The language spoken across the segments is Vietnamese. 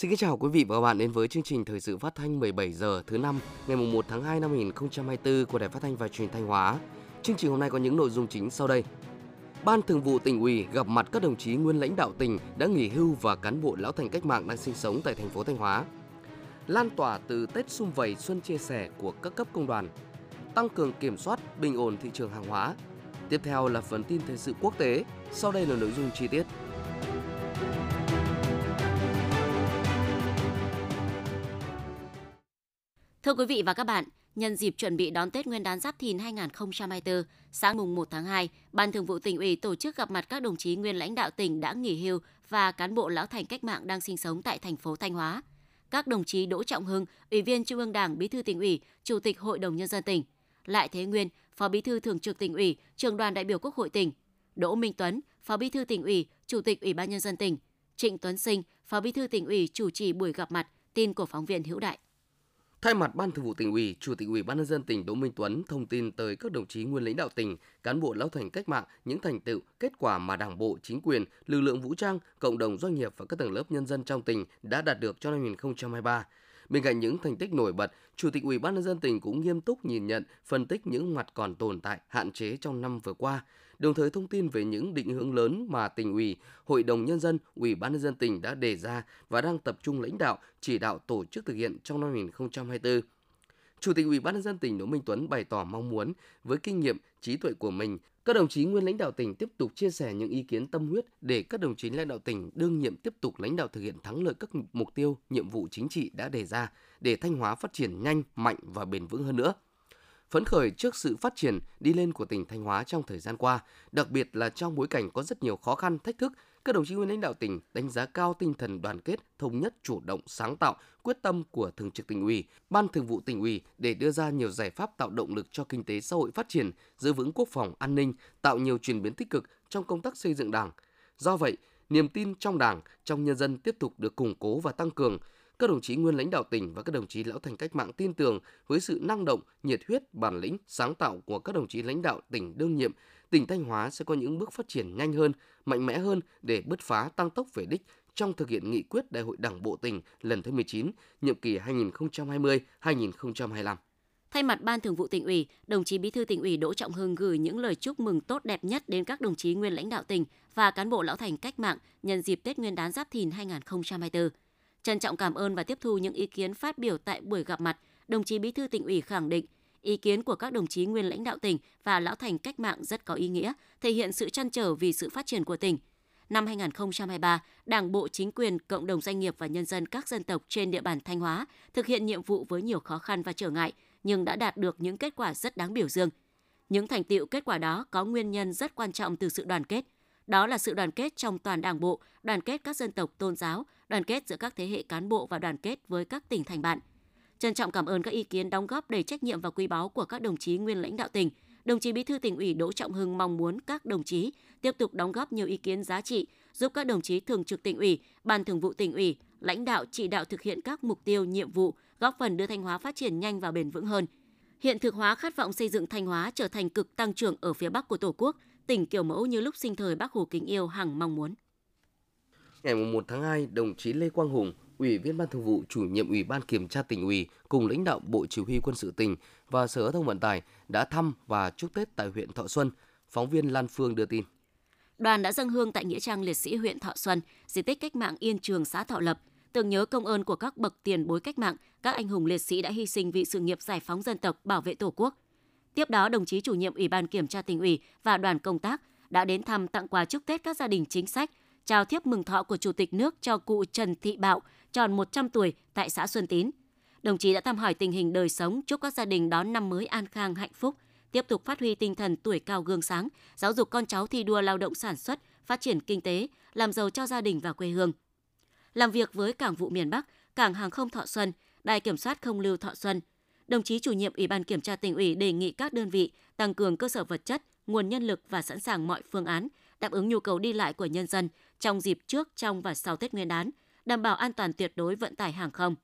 Xin kính chào quý vị và các bạn đến với chương trình thời sự phát thanh 17 giờ thứ năm ngày 1 tháng 2 năm 2024 của Đài Phát thanh và Truyền thanh Hóa. Chương trình hôm nay có những nội dung chính sau đây. Ban Thường vụ tỉnh ủy gặp mặt các đồng chí nguyên lãnh đạo tỉnh đã nghỉ hưu và cán bộ lão thành cách mạng đang sinh sống tại thành phố Thanh Hóa. Lan tỏa từ Tết xung vầy xuân chia sẻ của các cấp công đoàn, tăng cường kiểm soát bình ổn thị trường hàng hóa. Tiếp theo là phần tin thời sự quốc tế, sau đây là nội dung chi tiết. Thưa quý vị và các bạn, nhân dịp chuẩn bị đón Tết Nguyên đán Giáp Thìn 2024, sáng mùng 1 tháng 2, Ban Thường vụ tỉnh ủy tổ chức gặp mặt các đồng chí nguyên lãnh đạo tỉnh đã nghỉ hưu và cán bộ lão thành cách mạng đang sinh sống tại thành phố Thanh Hóa. Các đồng chí Đỗ Trọng Hưng, Ủy viên Trung ương Đảng, Bí thư tỉnh ủy, Chủ tịch Hội đồng nhân dân tỉnh, Lại Thế Nguyên, Phó Bí thư Thường trực tỉnh ủy, Trường đoàn đại biểu Quốc hội tỉnh, Đỗ Minh Tuấn, Phó Bí thư tỉnh ủy, Chủ tịch Ủy ban nhân dân tỉnh, Trịnh Tuấn Sinh, Phó Bí thư tỉnh ủy chủ trì buổi gặp mặt, tin của phóng viên Hữu Đại. Thay mặt Ban Thường vụ tỉnh ủy, Chủ tịch Ủy ban nhân dân tỉnh Đỗ Minh Tuấn thông tin tới các đồng chí nguyên lãnh đạo tỉnh, cán bộ lão thành cách mạng những thành tựu, kết quả mà Đảng bộ, chính quyền, lực lượng vũ trang, cộng đồng doanh nghiệp và các tầng lớp nhân dân trong tỉnh đã đạt được trong năm 2023. Bên cạnh những thành tích nổi bật, Chủ tịch Ủy ban nhân dân tỉnh cũng nghiêm túc nhìn nhận, phân tích những mặt còn tồn tại, hạn chế trong năm vừa qua, đồng thời thông tin về những định hướng lớn mà tỉnh ủy, Hội đồng nhân dân, Ủy ban nhân dân tỉnh đã đề ra và đang tập trung lãnh đạo, chỉ đạo tổ chức thực hiện trong năm 2024. Chủ tịch Ủy ban nhân dân tỉnh Đỗ Minh Tuấn bày tỏ mong muốn với kinh nghiệm, trí tuệ của mình, các đồng chí nguyên lãnh đạo tỉnh tiếp tục chia sẻ những ý kiến tâm huyết để các đồng chí lãnh đạo tỉnh đương nhiệm tiếp tục lãnh đạo thực hiện thắng lợi các mục tiêu, nhiệm vụ chính trị đã đề ra để Thanh Hóa phát triển nhanh, mạnh và bền vững hơn nữa phấn khởi trước sự phát triển đi lên của tỉnh Thanh Hóa trong thời gian qua, đặc biệt là trong bối cảnh có rất nhiều khó khăn, thách thức, các đồng chí nguyên lãnh đạo tỉnh đánh giá cao tinh thần đoàn kết, thống nhất, chủ động, sáng tạo, quyết tâm của thường trực tỉnh ủy, ban thường vụ tỉnh ủy để đưa ra nhiều giải pháp tạo động lực cho kinh tế xã hội phát triển, giữ vững quốc phòng an ninh, tạo nhiều chuyển biến tích cực trong công tác xây dựng Đảng. Do vậy, niềm tin trong Đảng, trong nhân dân tiếp tục được củng cố và tăng cường, các đồng chí nguyên lãnh đạo tỉnh và các đồng chí lão thành cách mạng tin tưởng với sự năng động, nhiệt huyết, bản lĩnh, sáng tạo của các đồng chí lãnh đạo tỉnh đương nhiệm, tỉnh Thanh Hóa sẽ có những bước phát triển nhanh hơn, mạnh mẽ hơn để bứt phá tăng tốc về đích trong thực hiện nghị quyết Đại hội Đảng bộ tỉnh lần thứ 19, nhiệm kỳ 2020-2025. Thay mặt Ban Thường vụ tỉnh ủy, đồng chí Bí thư tỉnh ủy Đỗ Trọng Hưng gửi những lời chúc mừng tốt đẹp nhất đến các đồng chí nguyên lãnh đạo tỉnh và cán bộ lão thành cách mạng nhân dịp Tết Nguyên đán Giáp Thìn 2024. Trân trọng cảm ơn và tiếp thu những ý kiến phát biểu tại buổi gặp mặt, đồng chí Bí thư tỉnh ủy khẳng định ý kiến của các đồng chí nguyên lãnh đạo tỉnh và lão thành cách mạng rất có ý nghĩa, thể hiện sự chăn trở vì sự phát triển của tỉnh. Năm 2023, Đảng bộ, chính quyền, cộng đồng doanh nghiệp và nhân dân các dân tộc trên địa bàn Thanh Hóa thực hiện nhiệm vụ với nhiều khó khăn và trở ngại, nhưng đã đạt được những kết quả rất đáng biểu dương. Những thành tiệu kết quả đó có nguyên nhân rất quan trọng từ sự đoàn kết. Đó là sự đoàn kết trong toàn Đảng bộ, đoàn kết các dân tộc tôn giáo, đoàn kết giữa các thế hệ cán bộ và đoàn kết với các tỉnh thành bạn. Trân trọng cảm ơn các ý kiến đóng góp đầy trách nhiệm và quý báu của các đồng chí nguyên lãnh đạo tỉnh. Đồng chí Bí thư tỉnh ủy Đỗ Trọng Hưng mong muốn các đồng chí tiếp tục đóng góp nhiều ý kiến giá trị, giúp các đồng chí thường trực tỉnh ủy, ban thường vụ tỉnh ủy, lãnh đạo chỉ đạo thực hiện các mục tiêu, nhiệm vụ, góp phần đưa Thanh Hóa phát triển nhanh và bền vững hơn. Hiện thực hóa khát vọng xây dựng Thanh Hóa trở thành cực tăng trưởng ở phía Bắc của Tổ quốc, tỉnh kiểu mẫu như lúc sinh thời Bác Hồ kính yêu hằng mong muốn. Ngày 1 tháng 2, đồng chí Lê Quang Hùng, Ủy viên Ban Thường vụ, chủ nhiệm Ủy ban Kiểm tra tỉnh ủy cùng lãnh đạo Bộ Chỉ huy Quân sự tỉnh và Sở Giao thông Vận tải đã thăm và chúc Tết tại huyện Thọ Xuân. Phóng viên Lan Phương đưa tin. Đoàn đã dâng hương tại nghĩa trang liệt sĩ huyện Thọ Xuân, di tích cách mạng Yên Trường xã Thọ Lập, tưởng nhớ công ơn của các bậc tiền bối cách mạng, các anh hùng liệt sĩ đã hy sinh vì sự nghiệp giải phóng dân tộc, bảo vệ Tổ quốc. Tiếp đó, đồng chí chủ nhiệm Ủy ban Kiểm tra tỉnh ủy và đoàn công tác đã đến thăm tặng quà chúc Tết các gia đình chính sách, trao thiếp mừng thọ của Chủ tịch nước cho cụ Trần Thị Bạo, tròn 100 tuổi tại xã Xuân Tín. Đồng chí đã thăm hỏi tình hình đời sống, chúc các gia đình đón năm mới an khang hạnh phúc, tiếp tục phát huy tinh thần tuổi cao gương sáng, giáo dục con cháu thi đua lao động sản xuất, phát triển kinh tế, làm giàu cho gia đình và quê hương. Làm việc với Cảng vụ miền Bắc, Cảng hàng không Thọ Xuân, Đài kiểm soát không lưu Thọ Xuân, đồng chí chủ nhiệm Ủy ban kiểm tra tỉnh ủy đề nghị các đơn vị tăng cường cơ sở vật chất, nguồn nhân lực và sẵn sàng mọi phương án đáp ứng nhu cầu đi lại của nhân dân trong dịp trước, trong và sau Tết Nguyên đán, đảm bảo an toàn tuyệt đối vận tải hàng không.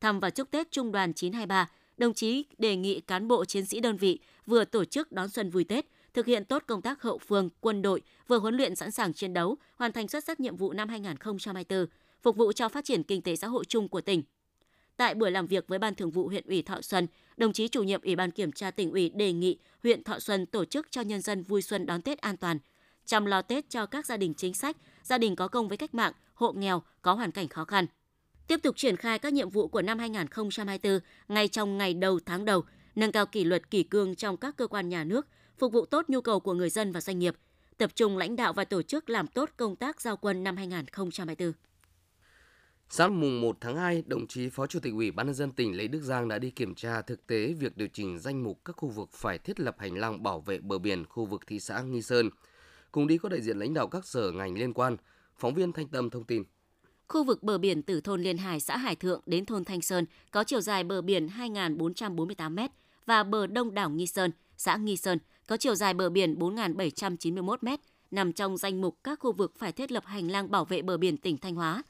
Thăm và chúc Tết Trung đoàn 923, đồng chí đề nghị cán bộ chiến sĩ đơn vị vừa tổ chức đón xuân vui Tết, thực hiện tốt công tác hậu phương, quân đội, vừa huấn luyện sẵn sàng chiến đấu, hoàn thành xuất sắc nhiệm vụ năm 2024, phục vụ cho phát triển kinh tế xã hội chung của tỉnh. Tại buổi làm việc với Ban Thường vụ huyện ủy Thọ Xuân, đồng chí chủ nhiệm Ủy ban Kiểm tra tỉnh ủy đề nghị huyện Thọ Xuân tổ chức cho nhân dân vui xuân đón Tết an toàn, chăm lo Tết cho các gia đình chính sách, gia đình có công với cách mạng, hộ nghèo có hoàn cảnh khó khăn. Tiếp tục triển khai các nhiệm vụ của năm 2024 ngay trong ngày đầu tháng đầu, nâng cao kỷ luật kỷ cương trong các cơ quan nhà nước, phục vụ tốt nhu cầu của người dân và doanh nghiệp, tập trung lãnh đạo và tổ chức làm tốt công tác giao quân năm 2024. Sáng mùng 1 tháng 2, đồng chí Phó Chủ tịch Ủy ban nhân dân tỉnh Lê Đức Giang đã đi kiểm tra thực tế việc điều chỉnh danh mục các khu vực phải thiết lập hành lang bảo vệ bờ biển khu vực thị xã Nghi Sơn. Cùng đi có đại diện lãnh đạo các sở ngành liên quan. Phóng viên Thanh Tâm thông tin. Khu vực bờ biển từ thôn Liên Hải, xã Hải Thượng đến thôn Thanh Sơn có chiều dài bờ biển 2.448 m và bờ đông đảo Nghi Sơn, xã Nghi Sơn có chiều dài bờ biển 4.791 m, nằm trong danh mục các khu vực phải thiết lập hành lang bảo vệ bờ biển tỉnh Thanh Hóa.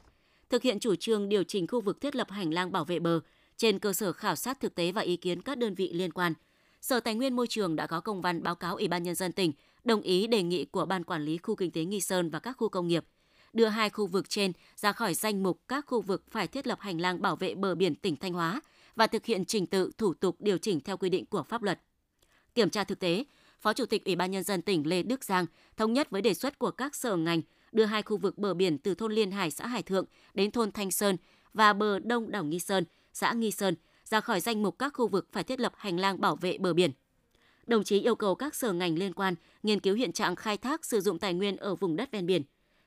Thực hiện chủ trương điều chỉnh khu vực thiết lập hành lang bảo vệ bờ trên cơ sở khảo sát thực tế và ý kiến các đơn vị liên quan. Sở Tài nguyên Môi trường đã có công văn báo cáo Ủy ban nhân dân tỉnh đồng ý đề nghị của Ban quản lý khu kinh tế Nghi Sơn và các khu công nghiệp đưa hai khu vực trên ra khỏi danh mục các khu vực phải thiết lập hành lang bảo vệ bờ biển tỉnh Thanh Hóa và thực hiện trình tự thủ tục điều chỉnh theo quy định của pháp luật. Kiểm tra thực tế, Phó Chủ tịch Ủy ban nhân dân tỉnh Lê Đức Giang thống nhất với đề xuất của các sở ngành đưa hai khu vực bờ biển từ thôn Liên Hải xã Hải Thượng đến thôn Thanh Sơn và bờ đông đảo Nghi Sơn, xã Nghi Sơn ra khỏi danh mục các khu vực phải thiết lập hành lang bảo vệ bờ biển. Đồng chí yêu cầu các sở ngành liên quan nghiên cứu hiện trạng khai thác sử dụng tài nguyên ở vùng đất ven biển,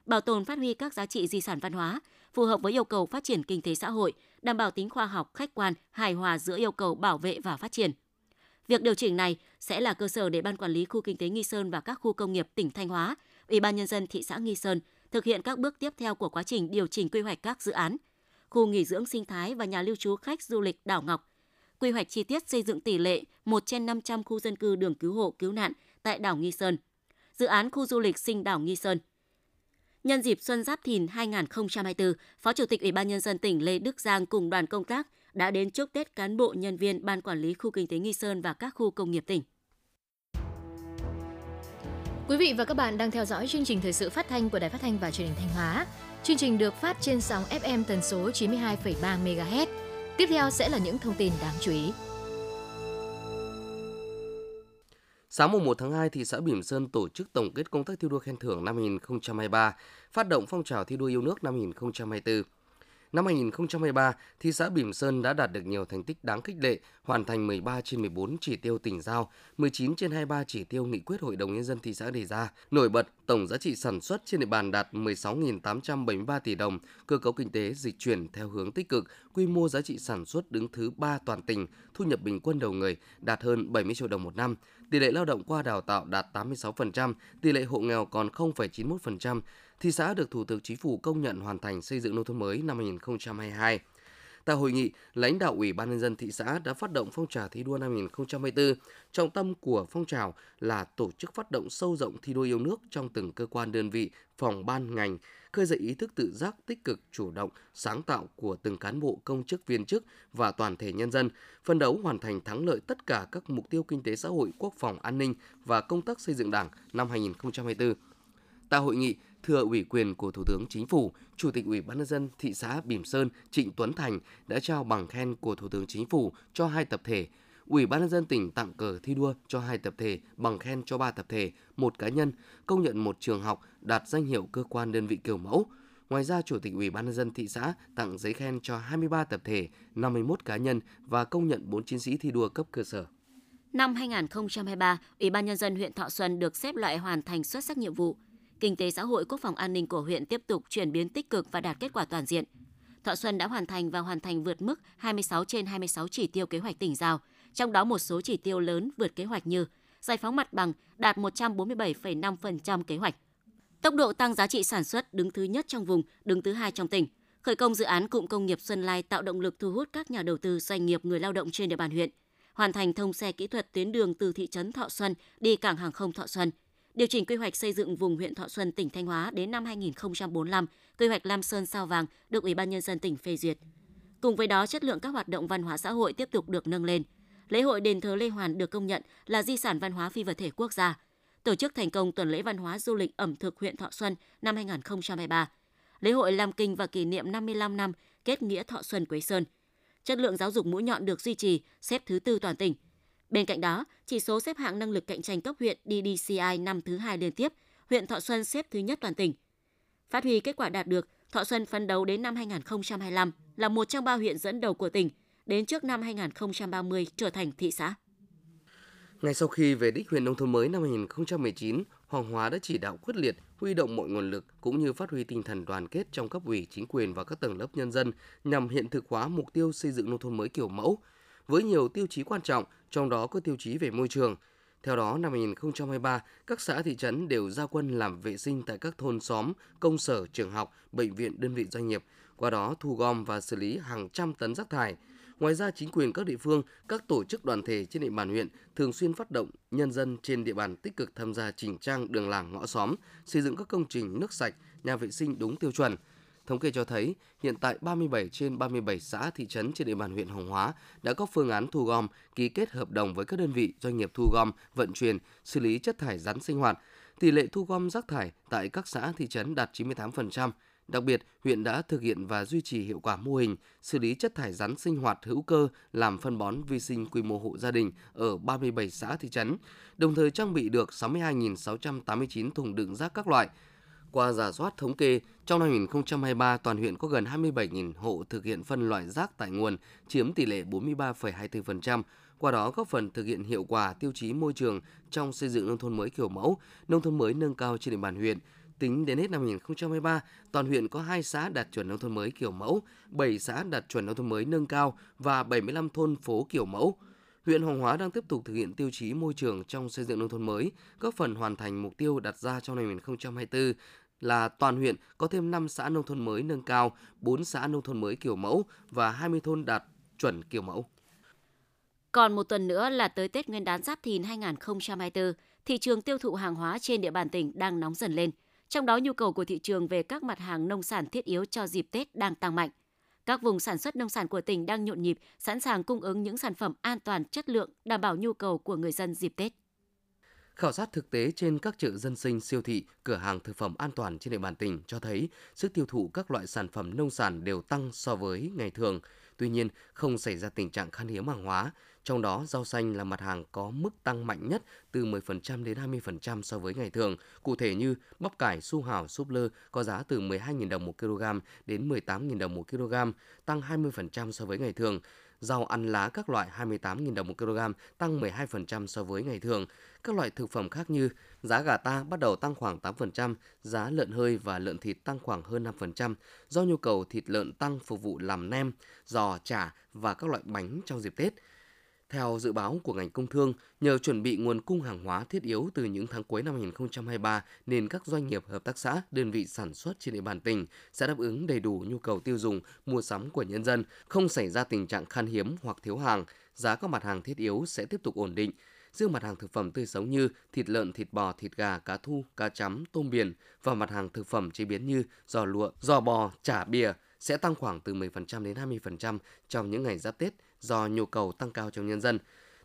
bảo tồn phát huy các giá trị di sản văn hóa, phù hợp với yêu cầu phát triển kinh tế xã hội, đảm bảo tính khoa học, khách quan, hài hòa giữa yêu cầu bảo vệ và phát triển. Việc điều chỉnh này sẽ là cơ sở để Ban Quản lý Khu Kinh tế Nghi Sơn và các khu công nghiệp tỉnh Thanh Hóa, Ủy ban Nhân dân thị xã Nghi Sơn thực hiện các bước tiếp theo của quá trình điều chỉnh quy hoạch các dự án. Khu nghỉ dưỡng sinh thái và nhà lưu trú khách du lịch đảo Ngọc. Quy hoạch chi tiết xây dựng tỷ lệ 1 trên 500 khu dân cư đường cứu hộ cứu nạn tại đảo Nghi Sơn. Dự án khu du lịch sinh đảo Nghi Sơn – Nhân dịp Xuân Giáp Thìn 2024, Phó Chủ tịch Ủy ban Nhân dân tỉnh Lê Đức Giang cùng đoàn công tác đã đến chúc Tết cán bộ nhân viên Ban Quản lý Khu Kinh tế Nghi Sơn và các khu công nghiệp tỉnh. Quý vị và các bạn đang theo dõi chương trình thời sự phát thanh của Đài Phát thanh và Truyền hình Thanh Hóa. Chương trình được phát trên sóng FM tần số 92,3 MHz. Tiếp theo sẽ là những thông tin đáng chú ý. Sáng mùng 1 tháng 2, thị xã Bỉm Sơn tổ chức tổng kết công tác thi đua khen thưởng năm 2023, phát động phong trào thi đua yêu nước năm 2024. Năm 2023, thị xã Bỉm Sơn đã đạt được nhiều thành tích đáng khích lệ, hoàn thành 13 trên 14 chỉ tiêu tỉnh giao, 19 trên 23 chỉ tiêu nghị quyết Hội đồng Nhân dân thị xã đề ra. Nổi bật, tổng giá trị sản xuất trên địa bàn đạt 16.873 tỷ đồng, cơ cấu kinh tế dịch chuyển theo hướng tích cực, quy mô giá trị sản xuất đứng thứ 3 toàn tỉnh, thu nhập bình quân đầu người đạt hơn 70 triệu đồng một năm, tỷ lệ lao động qua đào tạo đạt 86%, tỷ lệ hộ nghèo còn 0,91%, thị xã được Thủ tướng Chính phủ công nhận hoàn thành xây dựng nông thôn mới năm 2022. Tại hội nghị, lãnh đạo Ủy ban nhân dân thị xã đã phát động phong trào thi đua năm 2024. Trọng tâm của phong trào là tổ chức phát động sâu rộng thi đua yêu nước trong từng cơ quan đơn vị, phòng ban ngành, khơi dậy ý thức tự giác tích cực, chủ động, sáng tạo của từng cán bộ công chức viên chức và toàn thể nhân dân, phân đấu hoàn thành thắng lợi tất cả các mục tiêu kinh tế xã hội, quốc phòng an ninh và công tác xây dựng Đảng năm 2024. Tại hội nghị, thừa ủy quyền của Thủ tướng Chính phủ, Chủ tịch Ủy ban nhân dân thị xã Bỉm Sơn Trịnh Tuấn Thành đã trao bằng khen của Thủ tướng Chính phủ cho hai tập thể. Ủy ban nhân dân tỉnh tặng cờ thi đua cho hai tập thể, bằng khen cho ba tập thể, một cá nhân, công nhận một trường học đạt danh hiệu cơ quan đơn vị kiểu mẫu. Ngoài ra, Chủ tịch Ủy ban nhân dân thị xã tặng giấy khen cho 23 tập thể, 51 cá nhân và công nhận 4 chiến sĩ thi đua cấp cơ sở. Năm 2023, Ủy ban nhân dân huyện Thọ Xuân được xếp loại hoàn thành xuất sắc nhiệm vụ kinh tế xã hội quốc phòng an ninh của huyện tiếp tục chuyển biến tích cực và đạt kết quả toàn diện. Thọ Xuân đã hoàn thành và hoàn thành vượt mức 26 trên 26 chỉ tiêu kế hoạch tỉnh giao, trong đó một số chỉ tiêu lớn vượt kế hoạch như giải phóng mặt bằng đạt 147,5% kế hoạch. Tốc độ tăng giá trị sản xuất đứng thứ nhất trong vùng, đứng thứ hai trong tỉnh. Khởi công dự án cụm công nghiệp Xuân Lai tạo động lực thu hút các nhà đầu tư doanh nghiệp người lao động trên địa bàn huyện. Hoàn thành thông xe kỹ thuật tuyến đường từ thị trấn Thọ Xuân đi cảng hàng không Thọ Xuân – điều chỉnh quy hoạch xây dựng vùng huyện Thọ Xuân, tỉnh Thanh Hóa đến năm 2045, quy hoạch Lam Sơn Sao Vàng được Ủy ban nhân dân tỉnh phê duyệt. Cùng với đó, chất lượng các hoạt động văn hóa xã hội tiếp tục được nâng lên. Lễ hội đền thờ Lê Hoàn được công nhận là di sản văn hóa phi vật thể quốc gia. Tổ chức thành công tuần lễ văn hóa du lịch ẩm thực huyện Thọ Xuân năm 2023. lễ hội Lam Kinh và kỷ niệm 55 năm kết nghĩa Thọ Xuân Quế Sơn. Chất lượng giáo dục mũi nhọn được duy trì, xếp thứ tư toàn tỉnh. Bên cạnh đó, chỉ số xếp hạng năng lực cạnh tranh cấp huyện DDCI năm thứ hai liên tiếp, huyện Thọ Xuân xếp thứ nhất toàn tỉnh. Phát huy kết quả đạt được, Thọ Xuân phấn đấu đến năm 2025 là một trong ba huyện dẫn đầu của tỉnh, đến trước năm 2030 trở thành thị xã. Ngay sau khi về đích huyện nông thôn mới năm 2019, Hoàng Hóa đã chỉ đạo quyết liệt, huy động mọi nguồn lực cũng như phát huy tinh thần đoàn kết trong cấp ủy, chính quyền và các tầng lớp nhân dân nhằm hiện thực hóa mục tiêu xây dựng nông thôn mới kiểu mẫu, với nhiều tiêu chí quan trọng, trong đó có tiêu chí về môi trường. Theo đó, năm 2023, các xã thị trấn đều ra quân làm vệ sinh tại các thôn xóm, công sở, trường học, bệnh viện, đơn vị doanh nghiệp, qua đó thu gom và xử lý hàng trăm tấn rác thải. Ngoài ra, chính quyền các địa phương, các tổ chức đoàn thể trên địa bàn huyện thường xuyên phát động nhân dân trên địa bàn tích cực tham gia chỉnh trang đường làng ngõ xóm, xây dựng các công trình nước sạch, nhà vệ sinh đúng tiêu chuẩn. Thống kê cho thấy, hiện tại 37 trên 37 xã thị trấn trên địa bàn huyện Hồng Hóa đã có phương án thu gom, ký kết hợp đồng với các đơn vị doanh nghiệp thu gom, vận chuyển, xử lý chất thải rắn sinh hoạt. Tỷ lệ thu gom rác thải tại các xã thị trấn đạt 98%. Đặc biệt, huyện đã thực hiện và duy trì hiệu quả mô hình xử lý chất thải rắn sinh hoạt hữu cơ làm phân bón vi sinh quy mô hộ gia đình ở 37 xã thị trấn, đồng thời trang bị được 62.689 thùng đựng rác các loại. Qua giả soát thống kê, trong năm 2023, toàn huyện có gần 27.000 hộ thực hiện phân loại rác tại nguồn, chiếm tỷ lệ 43,24%, qua đó góp phần thực hiện hiệu quả tiêu chí môi trường trong xây dựng nông thôn mới kiểu mẫu, nông thôn mới nâng cao trên địa bàn huyện, Tính đến hết năm 2023, toàn huyện có 2 xã đạt chuẩn nông thôn mới kiểu mẫu, 7 xã đạt chuẩn nông thôn mới nâng cao và 75 thôn phố kiểu mẫu. Huyện Hoàng Hóa đang tiếp tục thực hiện tiêu chí môi trường trong xây dựng nông thôn mới, góp phần hoàn thành mục tiêu đặt ra trong năm 2024 là toàn huyện có thêm 5 xã nông thôn mới nâng cao, 4 xã nông thôn mới kiểu mẫu và 20 thôn đạt chuẩn kiểu mẫu. Còn một tuần nữa là tới Tết Nguyên đán Giáp Thìn 2024, thị trường tiêu thụ hàng hóa trên địa bàn tỉnh đang nóng dần lên – trong đó nhu cầu của thị trường về các mặt hàng nông sản thiết yếu cho dịp Tết đang tăng mạnh. Các vùng sản xuất nông sản của tỉnh đang nhộn nhịp, sẵn sàng cung ứng những sản phẩm an toàn, chất lượng, đảm bảo nhu cầu của người dân dịp Tết. Khảo sát thực tế trên các chợ dân sinh, siêu thị, cửa hàng thực phẩm an toàn trên địa bàn tỉnh cho thấy sức tiêu thụ các loại sản phẩm nông sản đều tăng so với ngày thường. Tuy nhiên, không xảy ra tình trạng khan hiếm hàng hóa, trong đó, rau xanh là mặt hàng có mức tăng mạnh nhất từ 10% đến 20% so với ngày thường. Cụ thể như bắp cải, su hào, súp lơ có giá từ 12.000 đồng một kg đến 18.000 đồng một kg, tăng 20% so với ngày thường. Rau ăn lá các loại 28.000 đồng một kg, tăng 12% so với ngày thường. Các loại thực phẩm khác như giá gà ta bắt đầu tăng khoảng 8%, giá lợn hơi và lợn thịt tăng khoảng hơn 5% do nhu cầu thịt lợn tăng phục vụ làm nem, giò, chả và các loại bánh trong dịp Tết. Theo dự báo của ngành công thương, nhờ chuẩn bị nguồn cung hàng hóa thiết yếu từ những tháng cuối năm 2023 nên các doanh nghiệp, hợp tác xã, đơn vị sản xuất trên địa bàn tỉnh sẽ đáp ứng đầy đủ nhu cầu tiêu dùng, mua sắm của nhân dân, không xảy ra tình trạng khan hiếm hoặc thiếu hàng, giá các mặt hàng thiết yếu sẽ tiếp tục ổn định. Riêng mặt hàng thực phẩm tươi sống như thịt lợn, thịt bò, thịt gà, cá thu, cá chấm, tôm biển và mặt hàng thực phẩm chế biến như giò lụa, giò bò, chả bìa sẽ tăng khoảng từ 10% đến 20% trong những ngày giáp Tết do nhu cầu tăng cao trong nhân dân.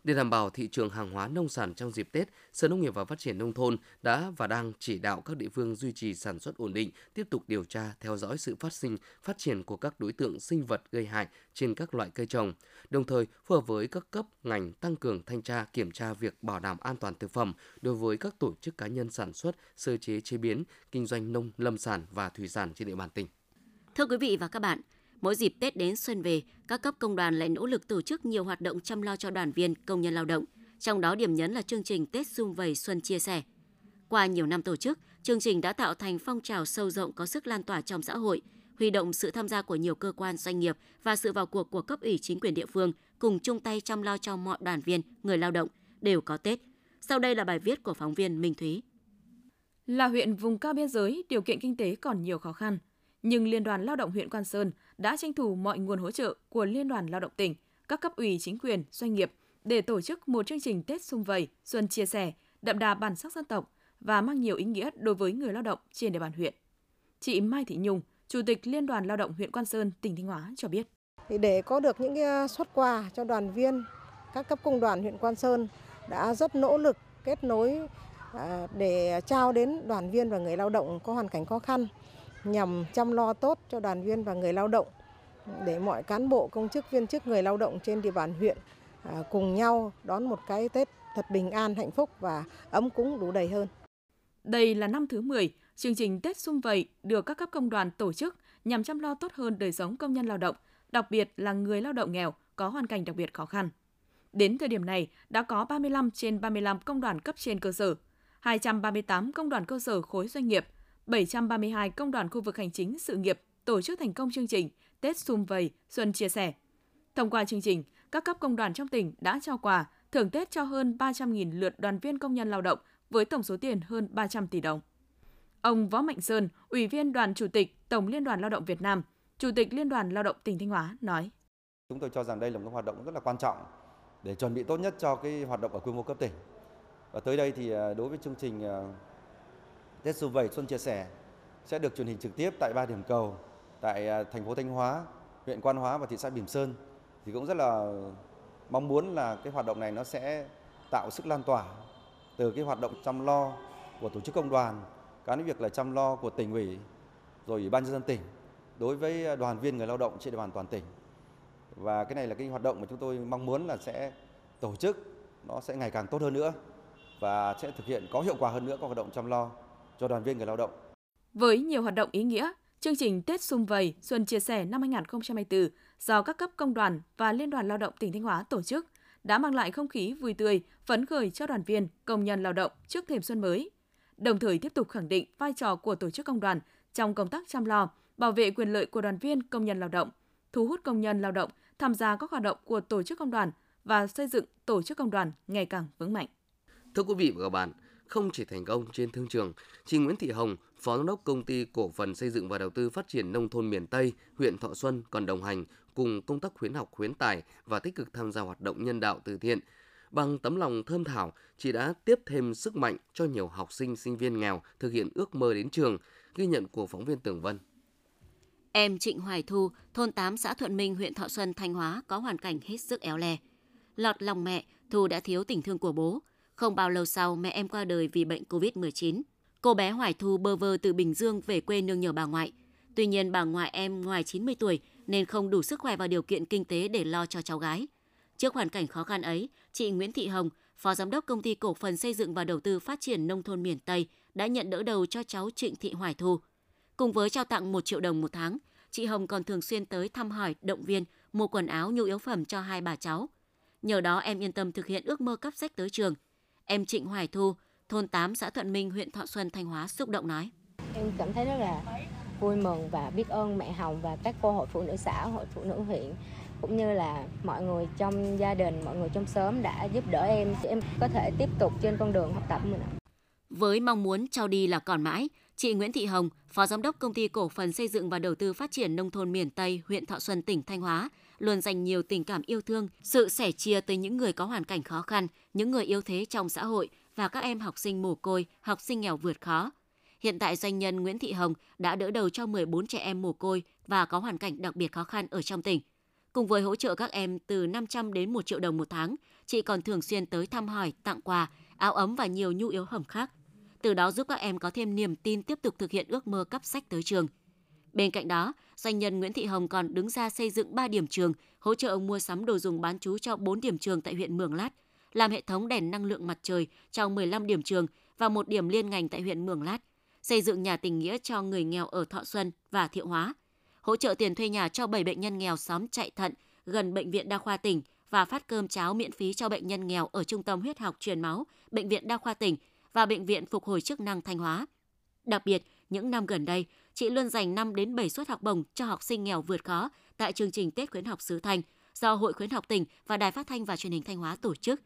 Để đảm bảo thị trường hàng hóa nông sản trong dịp Tết, Sở Nông nghiệp và Phát triển Nông thôn đã và đang chỉ đạo các địa phương duy trì sản xuất ổn định, tiếp tục điều tra, theo dõi sự phát sinh, phát triển của các đối tượng sinh vật gây hại trên các loại cây trồng, đồng thời phù hợp với các cấp ngành tăng cường thanh tra, kiểm tra việc bảo đảm an toàn thực phẩm đối với các tổ chức cá nhân sản xuất, sơ chế chế biến, kinh doanh nông lâm sản và thủy sản trên địa bàn tỉnh. Thưa quý vị và các bạn, Mỗi dịp Tết đến xuân về, các cấp công đoàn lại nỗ lực tổ chức nhiều hoạt động chăm lo cho đoàn viên, công nhân lao động. Trong đó điểm nhấn là chương trình Tết Xung Vầy Xuân Chia Sẻ. Qua nhiều năm tổ chức, chương trình đã tạo thành phong trào sâu rộng có sức lan tỏa trong xã hội, huy động sự tham gia của nhiều cơ quan doanh nghiệp và sự vào cuộc của cấp ủy chính quyền địa phương cùng chung tay chăm lo cho mọi đoàn viên, người lao động đều có Tết. Sau đây là bài viết của phóng viên Minh Thúy. Là huyện vùng cao biên giới, điều kiện kinh tế còn nhiều khó khăn, nhưng Liên đoàn Lao động huyện Quan Sơn đã tranh thủ mọi nguồn hỗ trợ của Liên đoàn Lao động tỉnh, các cấp ủy chính quyền, doanh nghiệp để tổ chức một chương trình Tết xung vầy, xuân chia sẻ, đậm đà bản sắc dân tộc và mang nhiều ý nghĩa đối với người lao động trên địa bàn huyện. Chị Mai Thị Nhung, Chủ tịch Liên đoàn Lao động huyện Quan Sơn, tỉnh Thanh Hóa cho biết. Để có được những à, xuất quà cho đoàn viên, các cấp công đoàn huyện Quan Sơn đã rất nỗ lực kết nối à, để trao đến đoàn viên và người lao động có hoàn cảnh khó khăn nhằm chăm lo tốt cho đoàn viên và người lao động để mọi cán bộ công chức viên chức người lao động trên địa bàn huyện à, cùng nhau đón một cái Tết thật bình an hạnh phúc và ấm cúng đủ đầy hơn. Đây là năm thứ 10, chương trình Tết xung vầy được các cấp công đoàn tổ chức nhằm chăm lo tốt hơn đời sống công nhân lao động, đặc biệt là người lao động nghèo có hoàn cảnh đặc biệt khó khăn. Đến thời điểm này, đã có 35 trên 35 công đoàn cấp trên cơ sở, 238 công đoàn cơ sở khối doanh nghiệp, 732 công đoàn khu vực hành chính sự nghiệp tổ chức thành công chương trình Tết sum vầy xuân chia sẻ. Thông qua chương trình, các cấp công đoàn trong tỉnh đã trao quà, thưởng Tết cho hơn 300.000 lượt đoàn viên công nhân lao động với tổng số tiền hơn 300 tỷ đồng. Ông Võ Mạnh Sơn, Ủy viên Đoàn Chủ tịch Tổng Liên đoàn Lao động Việt Nam, Chủ tịch Liên đoàn Lao động tỉnh Thanh Hóa nói: Chúng tôi cho rằng đây là một hoạt động rất là quan trọng để chuẩn bị tốt nhất cho cái hoạt động ở quy mô cấp tỉnh. Và tới đây thì à, đối với chương trình à, Tết dù vậy Xuân Chia Sẻ sẽ được truyền hình trực tiếp tại ba điểm cầu tại à, thành phố Thanh Hóa, huyện Quan Hóa và thị xã Bỉm Sơn thì cũng rất là mong muốn là cái hoạt động này nó sẽ tạo sức lan tỏa từ cái hoạt động chăm lo của tổ chức công đoàn, cái việc là chăm lo của tỉnh ủy rồi ủy ban nhân dân tỉnh đối với à, đoàn viên người lao động trên địa bàn toàn tỉnh. Và cái này là cái hoạt động mà chúng tôi mong muốn là sẽ tổ chức nó sẽ ngày càng tốt hơn nữa và sẽ thực hiện có hiệu quả hơn nữa các hoạt động chăm lo cho đoàn viên người lao động. Với nhiều hoạt động ý nghĩa, chương trình Tết Xung Vầy Xuân Chia Sẻ năm 2024 do các cấp công đoàn và Liên đoàn Lao động tỉnh Thanh Hóa tổ chức đã mang lại không khí vui tươi, phấn khởi cho đoàn viên, công nhân lao động trước thềm xuân mới. Đồng thời tiếp tục khẳng định vai trò của tổ chức công đoàn trong công tác chăm lo, bảo vệ quyền lợi của đoàn viên, công nhân lao động, thu hút công nhân lao động tham gia các hoạt động của tổ chức công đoàn và xây dựng tổ chức công đoàn ngày càng vững mạnh. Thưa quý vị và các bạn, không chỉ thành công trên thương trường, chị Nguyễn Thị Hồng, Phó Giám đốc Công ty Cổ phần Xây dựng và Đầu tư Phát triển Nông thôn miền Tây, huyện Thọ Xuân còn đồng hành cùng công tác khuyến học khuyến tài và tích cực tham gia hoạt động nhân đạo từ thiện. Bằng tấm lòng thơm thảo, chị đã tiếp thêm sức mạnh cho nhiều học sinh sinh viên nghèo thực hiện ước mơ đến trường, ghi nhận của phóng viên Tường Vân. Em Trịnh Hoài Thu, thôn 8 xã Thuận Minh, huyện Thọ Xuân, Thanh Hóa có hoàn cảnh hết sức éo le. Lọt lòng mẹ, Thu đã thiếu tình thương của bố. Không bao lâu sau, mẹ em qua đời vì bệnh COVID-19. Cô bé Hoài Thu bơ vơ từ Bình Dương về quê nương nhờ bà ngoại. Tuy nhiên bà ngoại em ngoài 90 tuổi nên không đủ sức khỏe và điều kiện kinh tế để lo cho cháu gái. Trước hoàn cảnh khó khăn ấy, chị Nguyễn Thị Hồng, Phó Giám đốc Công ty Cổ phần Xây dựng và Đầu tư Phát triển Nông thôn miền Tây đã nhận đỡ đầu cho cháu Trịnh Thị Hoài Thu. Cùng với trao tặng 1 triệu đồng một tháng, chị Hồng còn thường xuyên tới thăm hỏi, động viên, mua quần áo, nhu yếu phẩm cho hai bà cháu. Nhờ đó em yên tâm thực hiện ước mơ cấp sách tới trường. Em Trịnh Hoài Thu, thôn 8 xã Thuận Minh, huyện Thọ Xuân, Thanh Hóa xúc động nói. Em cảm thấy rất là vui mừng và biết ơn mẹ Hồng và các cô hội phụ nữ xã, hội phụ nữ huyện cũng như là mọi người trong gia đình, mọi người trong xóm đã giúp đỡ em để em có thể tiếp tục trên con đường học tập mình. Với mong muốn trao đi là còn mãi, chị Nguyễn Thị Hồng, Phó Giám đốc Công ty Cổ phần Xây dựng và Đầu tư Phát triển Nông thôn miền Tây, huyện Thọ Xuân, tỉnh Thanh Hóa, luôn dành nhiều tình cảm yêu thương, sự sẻ chia tới những người có hoàn cảnh khó khăn, những người yếu thế trong xã hội và các em học sinh mồ côi, học sinh nghèo vượt khó. Hiện tại doanh nhân Nguyễn Thị Hồng đã đỡ đầu cho 14 trẻ em mồ côi và có hoàn cảnh đặc biệt khó khăn ở trong tỉnh. Cùng với hỗ trợ các em từ 500 đến 1 triệu đồng một tháng, chị còn thường xuyên tới thăm hỏi, tặng quà, áo ấm và nhiều nhu yếu phẩm khác. Từ đó giúp các em có thêm niềm tin tiếp tục thực hiện ước mơ cấp sách tới trường. Bên cạnh đó, doanh nhân Nguyễn Thị Hồng còn đứng ra xây dựng 3 điểm trường, hỗ trợ mua sắm đồ dùng bán chú cho 4 điểm trường tại huyện Mường Lát, làm hệ thống đèn năng lượng mặt trời cho 15 điểm trường và một điểm liên ngành tại huyện Mường Lát, xây dựng nhà tình nghĩa cho người nghèo ở Thọ Xuân và Thiệu Hóa, hỗ trợ tiền thuê nhà cho 7 bệnh nhân nghèo xóm chạy thận gần bệnh viện đa khoa tỉnh và phát cơm cháo miễn phí cho bệnh nhân nghèo ở Trung tâm huyết học truyền máu, bệnh viện đa khoa tỉnh và bệnh viện phục hồi chức năng Thanh Hóa. Đặc biệt, những năm gần đây, chị luôn dành 5 đến 7 suất học bổng cho học sinh nghèo vượt khó tại chương trình Tết khuyến học xứ Thanh do Hội khuyến học tỉnh và Đài Phát thanh và Truyền hình Thanh Hóa tổ chức.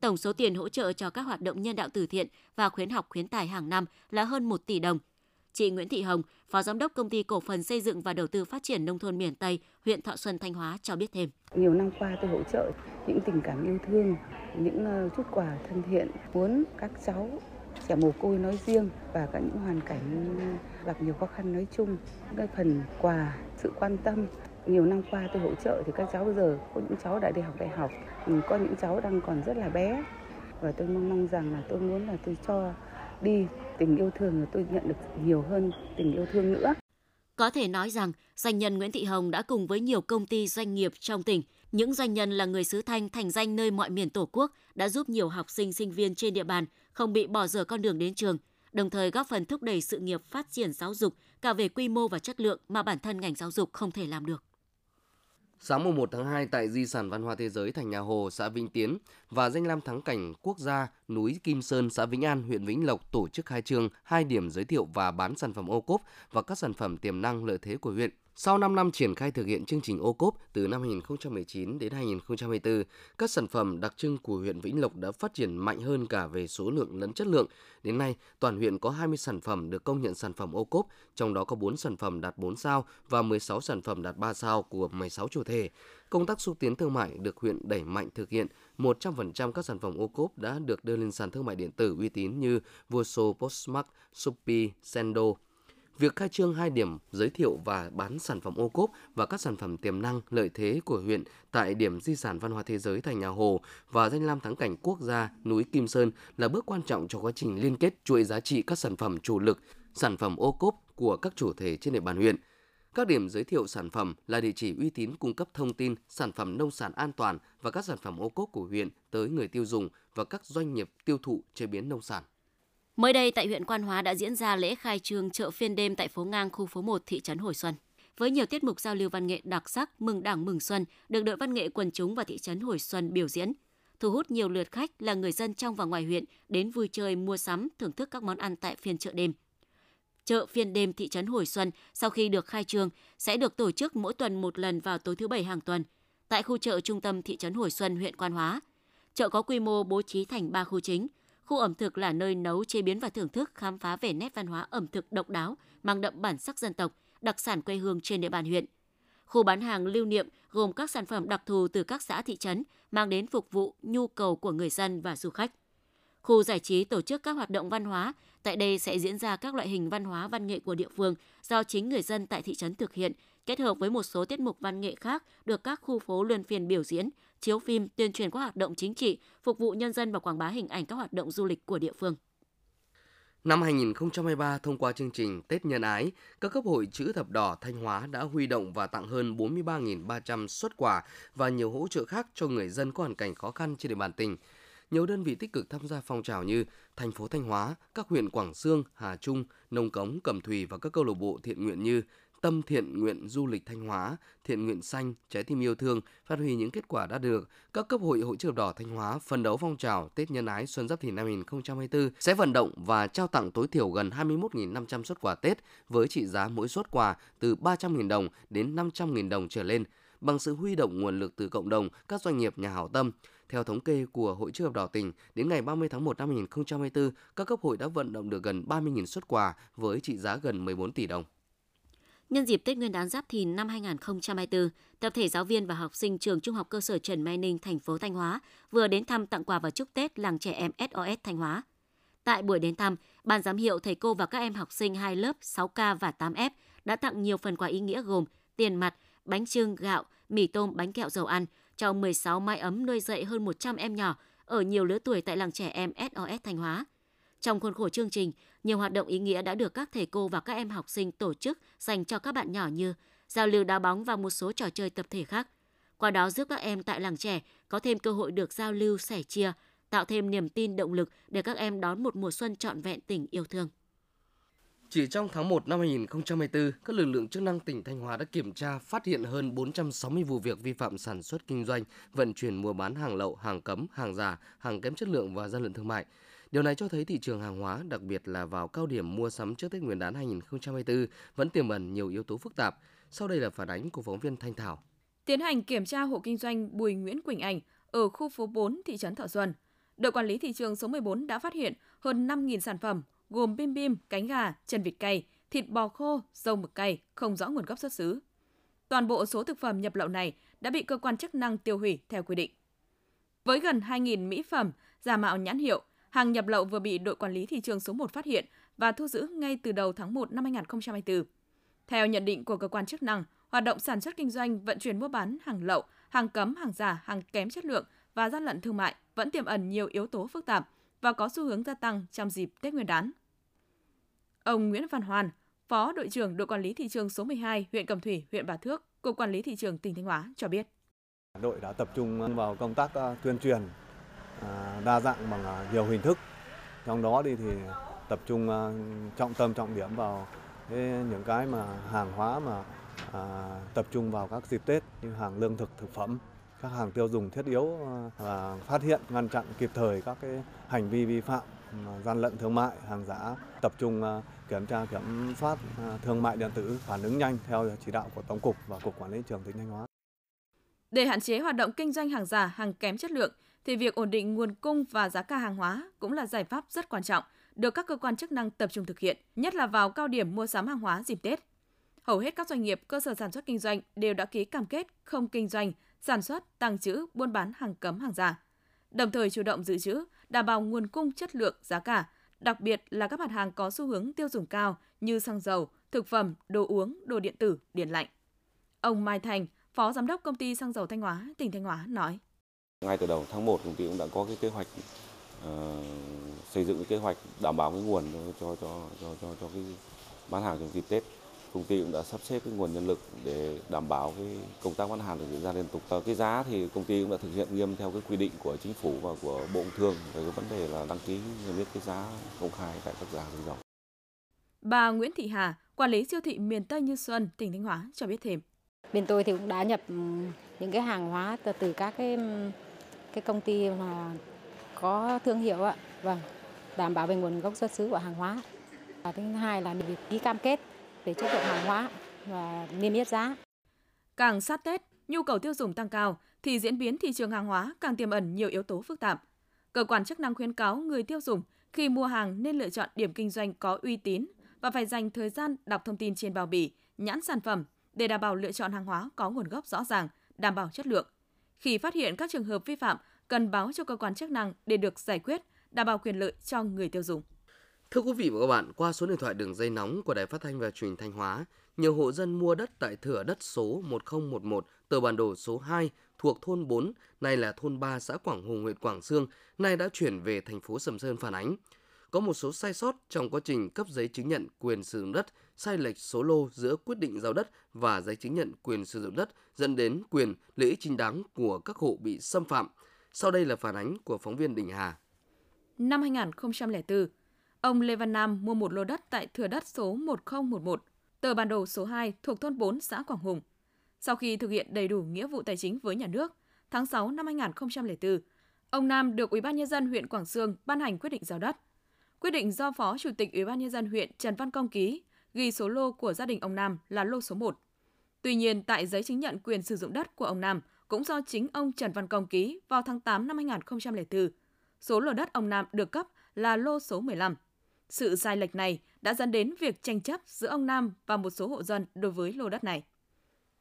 Tổng số tiền hỗ trợ cho các hoạt động nhân đạo từ thiện và khuyến học khuyến tài hàng năm là hơn 1 tỷ đồng. Chị Nguyễn Thị Hồng, Phó Giám đốc Công ty Cổ phần Xây dựng và Đầu tư Phát triển Nông thôn miền Tây, huyện Thọ Xuân, Thanh Hóa cho biết thêm. Nhiều năm qua tôi hỗ trợ những tình cảm yêu thương, những ờ, chút quà thân thiện, muốn các cháu trẻ mồ côi nói riêng và các những hoàn cảnh gặp nhiều khó khăn nói chung. Cái phần quà sự quan tâm nhiều năm qua tôi hỗ trợ thì các cháu bây giờ có những cháu đã đi học đại học có những cháu đang còn rất là bé. Và tôi mong mong rằng là tôi muốn là tôi cho đi tình yêu thương là tôi nhận được nhiều hơn tình yêu thương nữa. Có thể nói rằng, doanh nhân Nguyễn Thị Hồng đã cùng với nhiều công ty doanh nghiệp trong tỉnh, những doanh nhân là người xứ Thanh thành danh nơi mọi miền Tổ quốc đã giúp nhiều học sinh sinh viên trên địa bàn không bị bỏ dở con đường đến trường, đồng thời góp phần thúc đẩy sự nghiệp phát triển giáo dục cả về quy mô và chất lượng mà bản thân ngành giáo dục không thể làm được. Sáng mùng 1 tháng 2 tại Di sản Văn hóa Thế giới Thành Nhà Hồ, xã Vĩnh Tiến và danh lam thắng cảnh quốc gia núi Kim Sơn, xã Vĩnh An, huyện Vĩnh Lộc tổ chức khai trương hai điểm giới thiệu và bán sản phẩm ô cốp và các sản phẩm tiềm năng lợi thế của huyện. Sau 5 năm triển khai thực hiện chương trình ô cốp từ năm 2019 đến 2024, các sản phẩm đặc trưng của huyện Vĩnh Lộc đã phát triển mạnh hơn cả về số lượng lẫn chất lượng. Đến nay, toàn huyện có 20 sản phẩm được công nhận sản phẩm ô cốp, trong đó có 4 sản phẩm đạt 4 sao và 16 sản phẩm đạt 3 sao của 16 chủ thể. Công tác xúc tiến thương mại được huyện đẩy mạnh thực hiện, 100% các sản phẩm ô cốp đã được đưa lên sàn thương mại điện tử uy tín như Voso, Postmark, Shopee, Sendo, Việc khai trương hai điểm giới thiệu và bán sản phẩm ô cốp và các sản phẩm tiềm năng lợi thế của huyện tại điểm di sản văn hóa thế giới Thành Nhà Hồ và danh lam thắng cảnh quốc gia núi Kim Sơn là bước quan trọng cho quá trình liên kết chuỗi giá trị các sản phẩm chủ lực, sản phẩm ô cốp của các chủ thể trên địa bàn huyện. Các điểm giới thiệu sản phẩm là địa chỉ uy tín cung cấp thông tin sản phẩm nông sản an toàn và các sản phẩm ô cốp của huyện tới người tiêu dùng và các doanh nghiệp tiêu thụ chế biến nông sản. Mới đây tại huyện Quan Hóa đã diễn ra lễ khai trương chợ phiên đêm tại phố Ngang khu phố 1 thị trấn Hồi Xuân. Với nhiều tiết mục giao lưu văn nghệ đặc sắc, mừng Đảng mừng Xuân được đội văn nghệ quần chúng và thị trấn Hồi Xuân biểu diễn, thu hút nhiều lượt khách là người dân trong và ngoài huyện đến vui chơi, mua sắm, thưởng thức các món ăn tại phiên chợ đêm. Chợ phiên đêm thị trấn Hồi Xuân sau khi được khai trương sẽ được tổ chức mỗi tuần một lần vào tối thứ bảy hàng tuần tại khu chợ trung tâm thị trấn Hồi Xuân, huyện Quan Hóa. Chợ có quy mô bố trí thành 3 khu chính, Khu ẩm thực là nơi nấu, chế biến và thưởng thức khám phá về nét văn hóa ẩm thực độc đáo, mang đậm bản sắc dân tộc, đặc sản quê hương trên địa bàn huyện. Khu bán hàng lưu niệm gồm các sản phẩm đặc thù từ các xã thị trấn mang đến phục vụ nhu cầu của người dân và du khách. Khu giải trí tổ chức các hoạt động văn hóa, tại đây sẽ diễn ra các loại hình văn hóa văn nghệ của địa phương do chính người dân tại thị trấn thực hiện, kết hợp với một số tiết mục văn nghệ khác được các khu phố luân phiên biểu diễn, chiếu phim, tuyên truyền các hoạt động chính trị, phục vụ nhân dân và quảng bá hình ảnh các hoạt động du lịch của địa phương. Năm 2023, thông qua chương trình Tết Nhân Ái, các cấp hội chữ thập đỏ Thanh Hóa đã huy động và tặng hơn 43.300 xuất quà và nhiều hỗ trợ khác cho người dân có hoàn cảnh khó khăn trên địa bàn tỉnh. Nhiều đơn vị tích cực tham gia phong trào như thành phố Thanh Hóa, các huyện Quảng Sương, Hà Trung, Nông Cống, Cẩm Thủy và các câu lạc bộ thiện nguyện như Tâm thiện nguyện du lịch Thanh Hóa, thiện nguyện xanh, trái tim yêu thương, phát huy những kết quả đã được, các cấp hội hội chữ đỏ Thanh Hóa phân đấu phong trào Tết nhân ái Xuân Giáp Thìn năm 2024 sẽ vận động và trao tặng tối thiểu gần 21.500 xuất quà Tết với trị giá mỗi xuất quà từ 300.000 đồng đến 500.000 đồng trở lên bằng sự huy động nguồn lực từ cộng đồng, các doanh nghiệp nhà hảo tâm. Theo thống kê của Hội chữ thập đỏ tỉnh, đến ngày 30 tháng 1 năm 2024, các cấp hội đã vận động được gần 30.000 xuất quà với trị giá gần 14 tỷ đồng. Nhân dịp Tết Nguyên đán Giáp Thìn năm 2024, tập thể giáo viên và học sinh trường Trung học cơ sở Trần Mai Ninh, thành phố Thanh Hóa vừa đến thăm tặng quà và chúc Tết làng trẻ em SOS Thanh Hóa. Tại buổi đến thăm, ban giám hiệu, thầy cô và các em học sinh hai lớp 6K và 8F đã tặng nhiều phần quà ý nghĩa gồm tiền mặt, bánh trưng, gạo, mì tôm, bánh kẹo dầu ăn cho 16 mái ấm nuôi dạy hơn 100 em nhỏ ở nhiều lứa tuổi tại làng trẻ em SOS Thanh Hóa. Trong khuôn khổ chương trình, nhiều hoạt động ý nghĩa đã được các thầy cô và các em học sinh tổ chức dành cho các bạn nhỏ như giao lưu đá bóng và một số trò chơi tập thể khác. Qua đó giúp các em tại làng trẻ có thêm cơ hội được giao lưu, sẻ chia, tạo thêm niềm tin động lực để các em đón một mùa xuân trọn vẹn tình yêu thương. Chỉ trong tháng 1 năm 2024, các lực lượng chức năng tỉnh Thanh Hóa đã kiểm tra phát hiện hơn 460 vụ việc vi phạm sản xuất kinh doanh, vận chuyển mua bán hàng lậu, hàng cấm, hàng giả, hàng kém chất lượng và gian lận thương mại. Điều này cho thấy thị trường hàng hóa, đặc biệt là vào cao điểm mua sắm trước Tết Nguyên đán 2024 vẫn tiềm ẩn nhiều yếu tố phức tạp. Sau đây là phản ánh của phóng viên Thanh Thảo. Tiến hành kiểm tra hộ kinh doanh Bùi Nguyễn Quỳnh Anh ở khu phố 4 thị trấn Thọ Xuân, đội quản lý thị trường số 14 đã phát hiện hơn 5.000 sản phẩm gồm bim bim, cánh gà, chân vịt cay, thịt bò khô, dâu mực cay không rõ nguồn gốc xuất xứ. Toàn bộ số thực phẩm nhập lậu này đã bị cơ quan chức năng tiêu hủy theo quy định. Với gần 2.000 mỹ phẩm giả mạo nhãn hiệu, hàng nhập lậu vừa bị đội quản lý thị trường số 1 phát hiện và thu giữ ngay từ đầu tháng 1 năm 2024. Theo nhận định của cơ quan chức năng, hoạt động sản xuất kinh doanh, vận chuyển mua bán hàng lậu, hàng cấm, hàng giả, hàng kém chất lượng và gian lận thương mại vẫn tiềm ẩn nhiều yếu tố phức tạp và có xu hướng gia tăng trong dịp Tết Nguyên đán. Ông Nguyễn Văn Hoàn, Phó đội trưởng đội quản lý thị trường số 12 huyện Cẩm Thủy, huyện Bà Thước, Cục Quản lý thị trường tỉnh Thanh Hóa cho biết. Đội đã tập trung vào công tác à, tuyên truyền À, đa dạng bằng à, nhiều hình thức. Trong đó đi thì tập trung à, trọng tâm trọng điểm vào những cái mà hàng hóa mà tập trung vào các dịp Tết như hàng lương thực thực phẩm, các hàng tiêu dùng thiết yếu và phát hiện ngăn chặn kịp thời các cái hành vi vi phạm gian lận thương mại, hàng giả, tập trung kiểm tra kiểm soát thương mại điện tử phản ứng nhanh theo chỉ đạo của Tổng cục và Cục Quản lý trường tỉnh Thanh Hóa. Để hạn chế hoạt động kinh doanh hàng giả, hàng kém chất lượng thì việc ổn định nguồn cung và giá cả hàng hóa cũng là giải pháp rất quan trọng được các cơ quan chức năng tập trung thực hiện, nhất là vào cao điểm mua sắm hàng hóa dịp Tết. Hầu hết các doanh nghiệp, cơ sở sản xuất kinh doanh đều đã ký cam kết không kinh doanh, sản xuất, tăng trữ, buôn bán hàng cấm hàng giả. Đồng thời chủ động dự trữ, đảm bảo nguồn cung chất lượng, giá cả, đặc biệt là các mặt hàng có xu hướng tiêu dùng cao như xăng dầu, thực phẩm, đồ uống, đồ điện tử, điện lạnh. Ông Mai Thành, Phó Giám đốc Công ty Xăng dầu Thanh Hóa, tỉnh Thanh Hóa nói. Ngay từ đầu tháng 1 công ty cũng đã có cái kế hoạch uh, xây dựng cái kế hoạch đảm bảo cái nguồn cho cho cho cho cho cái bán hàng trong dịp Tết. Công ty cũng đã sắp xếp cái nguồn nhân lực để đảm bảo cái công tác bán hàng được diễn ra liên tục. Cái giá thì công ty cũng đã thực hiện nghiêm theo cái quy định của chính phủ và của Bộ Công Thương về cái vấn đề là đăng ký niêm yết cái giá công khai tại các hàng xăng dầu. Bà Nguyễn Thị Hà, quản lý siêu thị miền Tây Như Xuân, tỉnh Thanh Hóa cho biết thêm. Bên tôi thì cũng đã nhập những cái hàng hóa từ, từ các cái cái công ty mà có thương hiệu ạ. Vâng, đảm bảo về nguồn gốc xuất xứ của hàng hóa. Và thứ hai là việc ký cam kết về chất lượng hàng hóa và niêm yết giá. Càng sát Tết, nhu cầu tiêu dùng tăng cao thì diễn biến thị trường hàng hóa càng tiềm ẩn nhiều yếu tố phức tạp. Cơ quan chức năng khuyến cáo người tiêu dùng khi mua hàng nên lựa chọn điểm kinh doanh có uy tín và phải dành thời gian đọc thông tin trên bao bì, nhãn sản phẩm để đảm bảo lựa chọn hàng hóa có nguồn gốc rõ ràng, đảm bảo chất lượng. Khi phát hiện các trường hợp vi phạm, cần báo cho cơ quan chức năng để được giải quyết, đảm bảo quyền lợi cho người tiêu dùng. Thưa quý vị và các bạn, qua số điện thoại đường dây nóng của Đài Phát thanh và Truyền Thanh Hóa, nhiều hộ dân mua đất tại thửa đất số 1011, tờ bản đồ số 2 thuộc thôn 4, nay là thôn 3 xã Quảng Hùng, huyện Quảng Sương, nay đã chuyển về thành phố Sầm Sơn phản ánh. Có một số sai sót trong quá trình cấp giấy chứng nhận quyền sử dụng đất sai lệch số lô giữa quyết định giao đất và giấy chứng nhận quyền sử dụng đất dẫn đến quyền lợi ích chính đáng của các hộ bị xâm phạm. Sau đây là phản ánh của phóng viên Đình Hà. Năm 2004, ông Lê Văn Nam mua một lô đất tại thửa đất số 1011, tờ bản đồ số 2 thuộc thôn 4 xã Quảng Hùng. Sau khi thực hiện đầy đủ nghĩa vụ tài chính với nhà nước, tháng 6 năm 2004, ông Nam được Ủy ban nhân dân huyện Quảng Sương ban hành quyết định giao đất. Quyết định do Phó Chủ tịch Ủy ban nhân dân huyện Trần Văn Công ký ghi số lô của gia đình ông Nam là lô số 1. Tuy nhiên, tại giấy chứng nhận quyền sử dụng đất của ông Nam cũng do chính ông Trần Văn Công ký vào tháng 8 năm 2004, số lô đất ông Nam được cấp là lô số 15. Sự sai lệch này đã dẫn đến việc tranh chấp giữa ông Nam và một số hộ dân đối với lô đất này.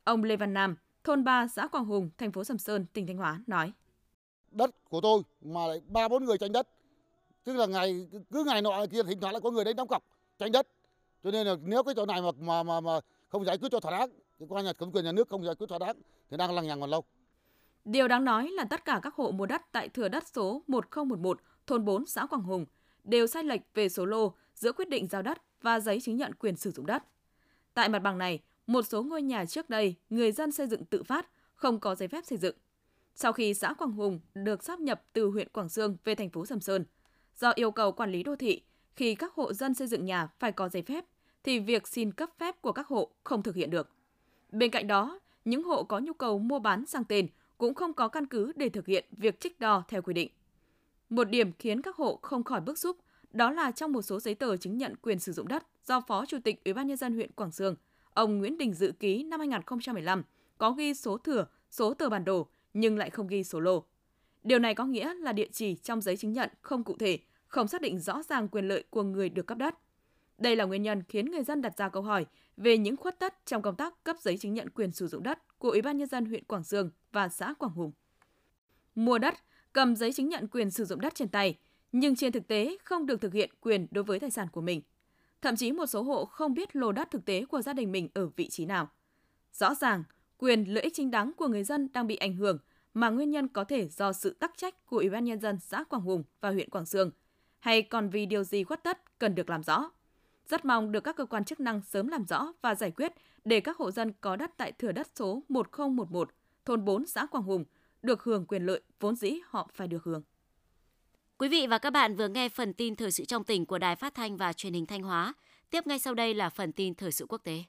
Ông Lê Văn Nam, thôn 3 xã Quang Hùng, thành phố Sầm Sơn, tỉnh Thanh Hóa nói: Đất của tôi mà lại ba bốn người tranh đất. Tức là ngày cứ ngày nọ kia thỉnh thoảng lại có người đến đóng cọc tranh đất cho nên là nếu cái chỗ này mà mà mà, mà không giải quyết cho thỏa đáng thì qua nhà thẩm quyền nhà nước không giải quyết thỏa đáng thì đang lằng nhằng còn lâu Điều đáng nói là tất cả các hộ mua đất tại thửa đất số 1011, thôn 4, xã Quảng Hùng đều sai lệch về số lô giữa quyết định giao đất và giấy chứng nhận quyền sử dụng đất. Tại mặt bằng này, một số ngôi nhà trước đây người dân xây dựng tự phát, không có giấy phép xây dựng. Sau khi xã Quảng Hùng được sáp nhập từ huyện Quảng Sương về thành phố Sầm Sơn, do yêu cầu quản lý đô thị, khi các hộ dân xây dựng nhà phải có giấy phép, thì việc xin cấp phép của các hộ không thực hiện được. Bên cạnh đó, những hộ có nhu cầu mua bán sang tên cũng không có căn cứ để thực hiện việc trích đo theo quy định. Một điểm khiến các hộ không khỏi bức xúc đó là trong một số giấy tờ chứng nhận quyền sử dụng đất do Phó Chủ tịch Ủy ban nhân dân huyện Quảng Sương, ông Nguyễn Đình Dự ký năm 2015 có ghi số thửa, số tờ bản đồ nhưng lại không ghi số lô. Điều này có nghĩa là địa chỉ trong giấy chứng nhận không cụ thể, không xác định rõ ràng quyền lợi của người được cấp đất. Đây là nguyên nhân khiến người dân đặt ra câu hỏi về những khuất tất trong công tác cấp giấy chứng nhận quyền sử dụng đất của Ủy ban nhân dân huyện Quảng Sương và xã Quảng Hùng. Mua đất, cầm giấy chứng nhận quyền sử dụng đất trên tay, nhưng trên thực tế không được thực hiện quyền đối với tài sản của mình. Thậm chí một số hộ không biết lô đất thực tế của gia đình mình ở vị trí nào. Rõ ràng, quyền lợi ích chính đáng của người dân đang bị ảnh hưởng mà nguyên nhân có thể do sự tắc trách của Ủy ban nhân dân xã Quảng Hùng và huyện Quảng Sương, hay còn vì điều gì khuất tất cần được làm rõ. Rất mong được các cơ quan chức năng sớm làm rõ và giải quyết để các hộ dân có đất tại thửa đất số 1011, thôn 4 xã quảng Hùng được hưởng quyền lợi vốn dĩ họ phải được hưởng. Quý vị và các bạn vừa nghe phần tin thời sự trong tỉnh của Đài Phát thanh và Truyền hình Thanh Hóa. Tiếp ngay sau đây là phần tin thời sự quốc tế.